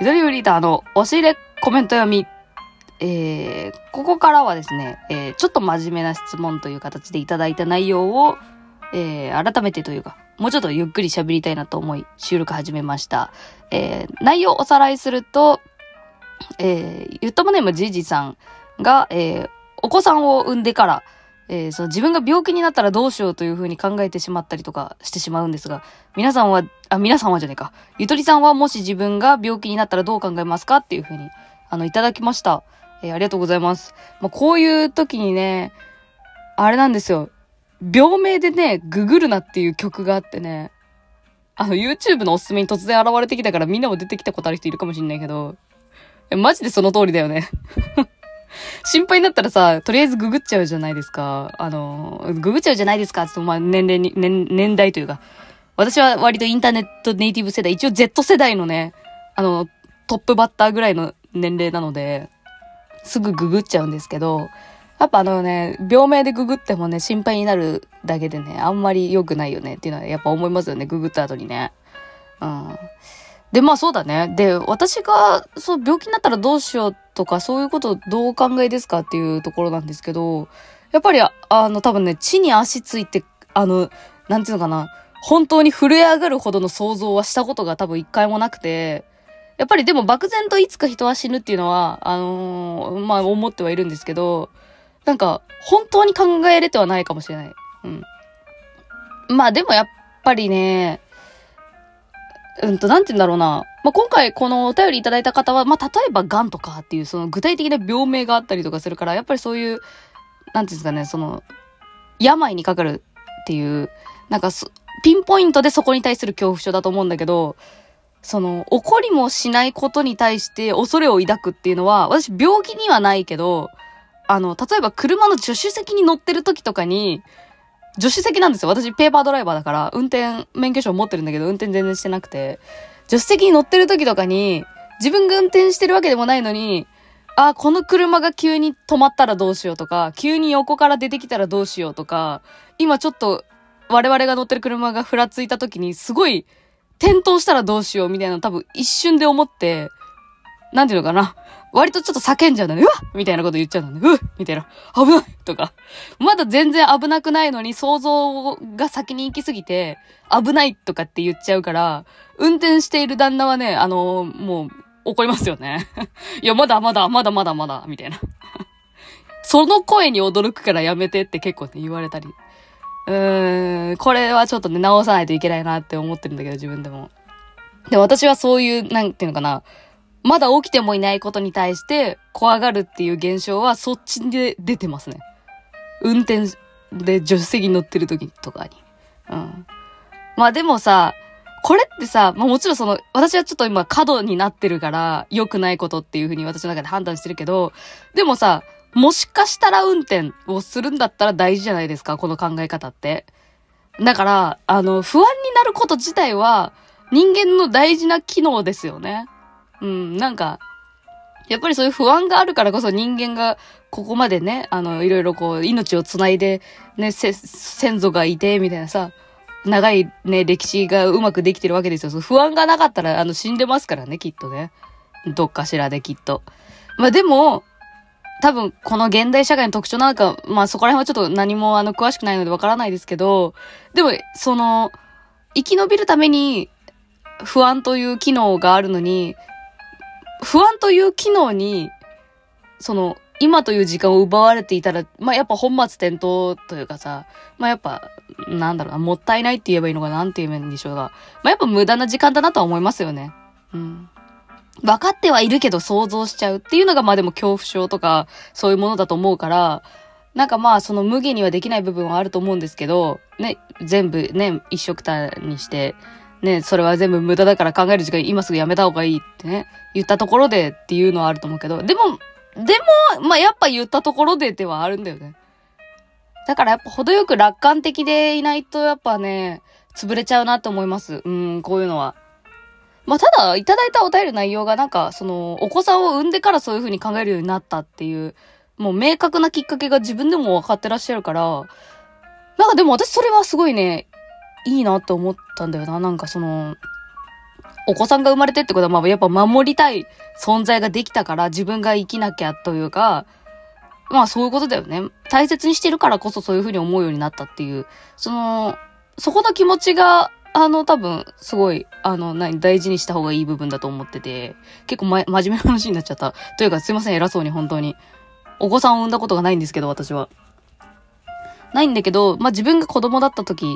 ゆとりリーダーの押し入れコメント読み。えー、ここからはですね、えー、ちょっと真面目な質問という形でいただいた内容を、えー、改めてというか、もうちょっとゆっくり喋りたいなと思い、収録始めました。えー、内容をおさらいすると、えー、ゆっともネームじいじさんが、えー、お子さんを産んでから、えー、その自分が病気になったらどうしようというふうに考えてしまったりとかしてしまうんですが、皆さんは、あ、皆さんはじゃねえか。ゆとりさんはもし自分が病気になったらどう考えますかっていうふうに、あの、いただきました。えー、ありがとうございます。まあ、こういう時にね、あれなんですよ。病名でね、ググるなっていう曲があってね、あの、YouTube のおすすめに突然現れてきたからみんなも出てきたことある人いるかもしんないけど、マジでその通りだよね心配になったらさ、とりあえずググっちゃうじゃないですか。あの、ググっちゃうじゃないですか。つまあ、年齢に、年、年代というか。私は割とインターネットネイティブ世代、一応 Z 世代のね、あの、トップバッターぐらいの年齢なので、すぐググっちゃうんですけど、やっぱあのね、病名でググってもね、心配になるだけでね、あんまり良くないよねっていうのはやっぱ思いますよね、ググった後にね。うん。で、まあそうだね。で、私が、そう、病気になったらどうしようとか、そういうことどうお考えですかっていうところなんですけど、やっぱり、あの、多分ね、地に足ついて、あの、なんていうのかな、本当に震え上がるほどの想像はしたことが多分一回もなくて、やっぱりでも漠然といつか人は死ぬっていうのは、あのー、まあ思ってはいるんですけど、なんか、本当に考えれてはないかもしれない。うん。まあでもやっぱりね、うんと、なんて言うんだろうな。まあ、今回このお便りいただいた方は、まあ、例えば癌とかっていう、その具体的な病名があったりとかするから、やっぱりそういう、なんていうんですかね、その、病にかかるっていう、なんかピンポイントでそこに対する恐怖症だと思うんだけど、その、怒りもしないことに対して恐れを抱くっていうのは、私病気にはないけど、あの、例えば車の助手席に乗ってる時とかに、助手席なんですよ。私、ペーパードライバーだから、運転免許証持ってるんだけど、運転全然してなくて、助手席に乗ってる時とかに、自分が運転してるわけでもないのに、あ、この車が急に止まったらどうしようとか、急に横から出てきたらどうしようとか、今ちょっと我々が乗ってる車がふらついた時に、すごい転倒したらどうしようみたいな多分一瞬で思って、なんていうのかな。割とちょっと叫んじゃうんだね。うわみたいなこと言っちゃうんだね。うみたいな。危ないとか。まだ全然危なくないのに想像が先に行きすぎて、危ないとかって言っちゃうから、運転している旦那はね、あのー、もう、怒りますよね。いや、まだまだ、まだまだまだ、みたいな。その声に驚くからやめてって結構ね、言われたり。うーん、これはちょっとね、直さないといけないなって思ってるんだけど、自分でも。で、私はそういう、なんていうのかな、まだ起きてもいないことに対して怖がるっていう現象はそっちで出てますね。運転で助手席に乗ってる時とかに。うん。まあでもさ、これってさ、まあもちろんその、私はちょっと今過度になってるから良くないことっていうふうに私の中で判断してるけど、でもさ、もしかしたら運転をするんだったら大事じゃないですか、この考え方って。だから、あの、不安になること自体は人間の大事な機能ですよね。うん、なんか、やっぱりそういう不安があるからこそ人間がここまでね、あの、いろいろこう、命をつないで、ね、先祖がいて、みたいなさ、長いね、歴史がうまくできてるわけですよ。不安がなかったら、あの、死んでますからね、きっとね。どっかしらできっと。まあでも、多分、この現代社会の特徴なんか、まあそこら辺はちょっと何もあの、詳しくないのでわからないですけど、でも、その、生き延びるために、不安という機能があるのに、不安という機能に、その、今という時間を奪われていたら、まあ、やっぱ本末転倒というかさ、まあ、やっぱ、なんだろうな、もったいないって言えばいいのかな、んていいんでしょうが。まあ、やっぱ無駄な時間だなとは思いますよね。うん。分かってはいるけど想像しちゃうっていうのが、まあでも恐怖症とか、そういうものだと思うから、なんかまあ、その無限にはできない部分はあると思うんですけど、ね、全部ね、一色たにして、ね、それは全部無駄だから考える時間今すぐやめた方がいいってね、言ったところでっていうのはあると思うけど、でも、でも、まあ、やっぱ言ったところでではあるんだよね。だからやっぱ程よく楽観的でいないとやっぱね、潰れちゃうなって思います。うん、こういうのは。まあ、ただ、いただいたお便り内容がなんか、その、お子さんを産んでからそういう風に考えるようになったっていう、もう明確なきっかけが自分でも分かってらっしゃるから、なんかでも私それはすごいね、いいなって思ったんだよな。なんかその、お子さんが生まれてってことは、まあ、やっぱ守りたい存在ができたから、自分が生きなきゃというか、まあそういうことだよね。大切にしてるからこそそういうふうに思うようになったっていう、その、そこの気持ちが、あの、多分、すごい、あの、何、大事にした方がいい部分だと思ってて、結構ま、真面目な話になっちゃった。というか、すいません、偉そうに、本当に。お子さんを産んだことがないんですけど、私は。ないんだけど、まあ、自分が子供だった時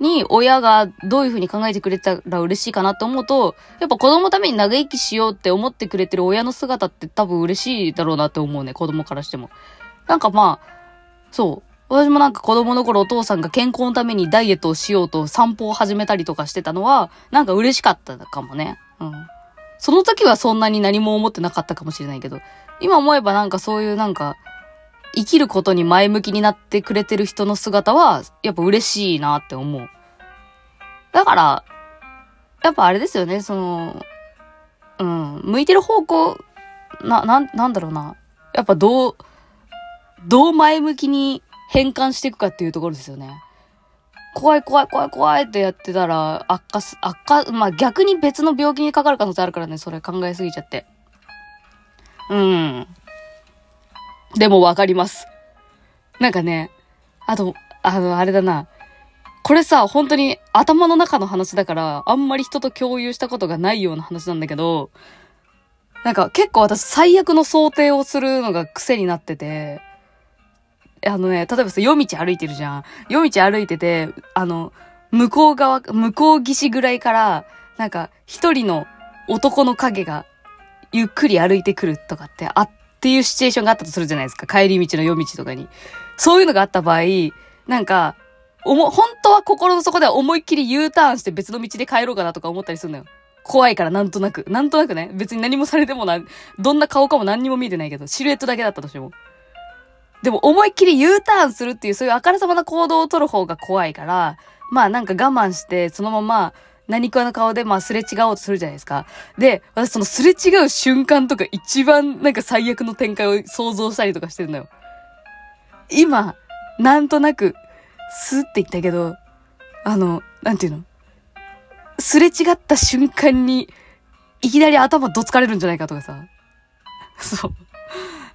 に、親がどういう風に考えてくれたら嬉しいかなって思うと、やっぱ子供のために長生きしようって思ってくれてる親の姿って多分嬉しいだろうなって思うね、子供からしても。なんかまあ、そう。私もなんか子供の頃お父さんが健康のためにダイエットをしようと散歩を始めたりとかしてたのは、なんか嬉しかったかもね。うん。その時はそんなに何も思ってなかったかもしれないけど、今思えばなんかそういうなんか、生きることに前向きになってくれてる人の姿は、やっぱ嬉しいなって思う。だから、やっぱあれですよね、その、うん、向いてる方向、な、な、なんだろうな。やっぱどう、どう前向きに変換していくかっていうところですよね。怖い怖い怖い怖いってやってたら悪化す、悪化、まあ逆に別の病気にかかる可能性あるからね、それ考えすぎちゃって。うん。でもわかります。なんかね、あと、あの、あれだな。これさ、本当に頭の中の話だから、あんまり人と共有したことがないような話なんだけど、なんか結構私最悪の想定をするのが癖になってて、あのね、例えばさ、夜道歩いてるじゃん。夜道歩いてて、あの、向こう側、向こう岸ぐらいから、なんか、一人の男の影が、ゆっくり歩いてくるとかってあっっていうシチュエーションがあったとするじゃないですか。帰り道の夜道とかに。そういうのがあった場合、なんか、おも、本当は心の底では思いっきり U ターンして別の道で帰ろうかなとか思ったりするのよ。怖いからなんとなく。なんとなくね。別に何もされてもな、どんな顔かも何にも見えてないけど、シルエットだけだったとしても。でも思いっきり U ターンするっていうそういうあからさまな行動を取る方が怖いから、まあなんか我慢して、そのまま何かの顔でまあすれ違おうとするじゃないですか。で、私そのすれ違う瞬間とか一番なんか最悪の展開を想像したりとかしてるのよ。今、なんとなく、スーって言ったけど、あの、なんていうの？すれ違った瞬間に、いきなり頭どつかれるんじゃないかとかさ。そう。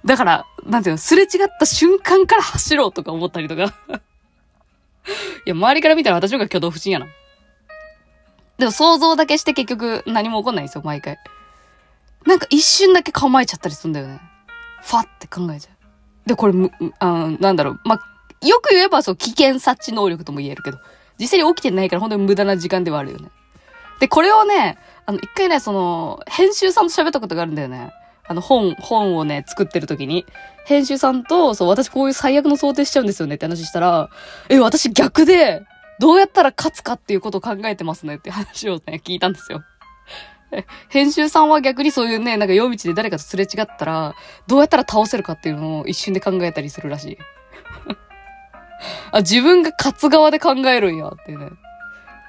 だから、なんていうの、すれ違った瞬間から走ろうとか思ったりとか。いや、周りから見たら私の方が挙動不審やな。でも想像だけして結局何も起こんないんですよ、毎回。なんか一瞬だけ構えちゃったりするんだよね。ファって考えちゃう。で、これ、むあなんだろう。まあ、よく言えばそう、危険察知能力とも言えるけど、実際に起きてないから本当に無駄な時間ではあるよね。で、これをね、あの、一回ね、その、編集さんと喋ったことがあるんだよね。あの、本、本をね、作ってる時に、編集さんと、そう、私こういう最悪の想定しちゃうんですよねって話したら、え、私逆で、どうやったら勝つかっていうことを考えてますねって話をね、聞いたんですよ。編集さんは逆にそういうね、なんか夜道で誰かとすれ違ったら、どうやったら倒せるかっていうのを一瞬で考えたりするらしい。あ、自分が勝つ側で考えるんやっていうね。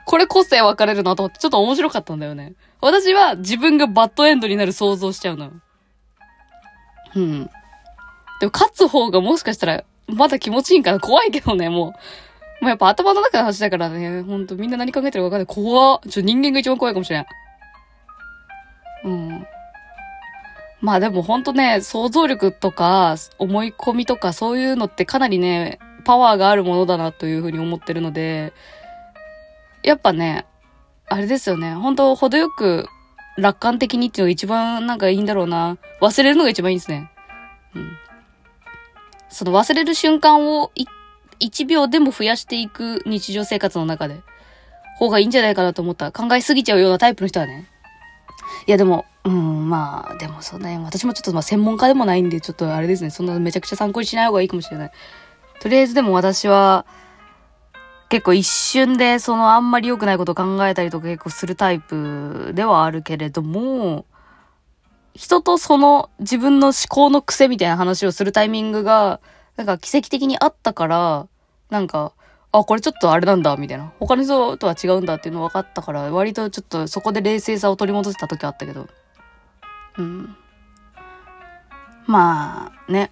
これ個性分かれるなと思ってちょっと面白かったんだよね。私は自分がバッドエンドになる想像しちゃうのよ。うん。でも勝つ方がもしかしたら、まだ気持ちいいんかな怖いけどね、もう。もうやっぱ頭の中の話だからね、ほんとみんな何考えてるかわかんない。怖っ。ちょ、人間が一番怖いかもしれん。うん。まあでもほんとね、想像力とか、思い込みとかそういうのってかなりね、パワーがあるものだなというふうに思ってるので、やっぱね、あれですよね。本当程よく楽観的にっていうのが一番なんかいいんだろうな。忘れるのが一番いいですね。うん。その忘れる瞬間を1秒でも増やしていく日常生活の中で、方がいいんじゃないかなと思った。考えすぎちゃうようなタイプの人はね。いやでも、うん、まあ、でもそうね、私もちょっとまあ専門家でもないんで、ちょっとあれですね、そんなめちゃくちゃ参考にしない方がいいかもしれない。とりあえずでも私は、結構一瞬でそのあんまり良くないことを考えたりとか結構するタイプではあるけれども、人とその自分の思考の癖みたいな話をするタイミングが、なんか奇跡的にあったから、なんか、あ、これちょっとあれなんだ、みたいな。他の人とは違うんだっていうの分かったから、割とちょっとそこで冷静さを取り戻せた時あったけど。うん。まあ、ね。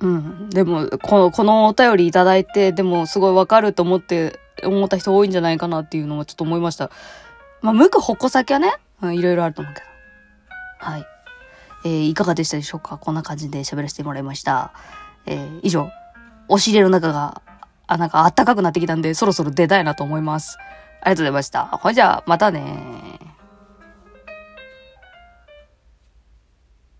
うん。でも、この、このお便りいただいて、でもすごいわかると思って、思った人多いんじゃないかなっていうのもちょっと思いました。まあ、向く矛先はね、うん、いろいろあると思うけど。はい。えー、いかがでしたでしょうか？こんな感じで喋らせてもらいました。えー、以上、押し入れの中が、あ、なんかあったかくなってきたんで、そろそろ出たいなと思います。ありがとうございました。ほいじゃあ、またね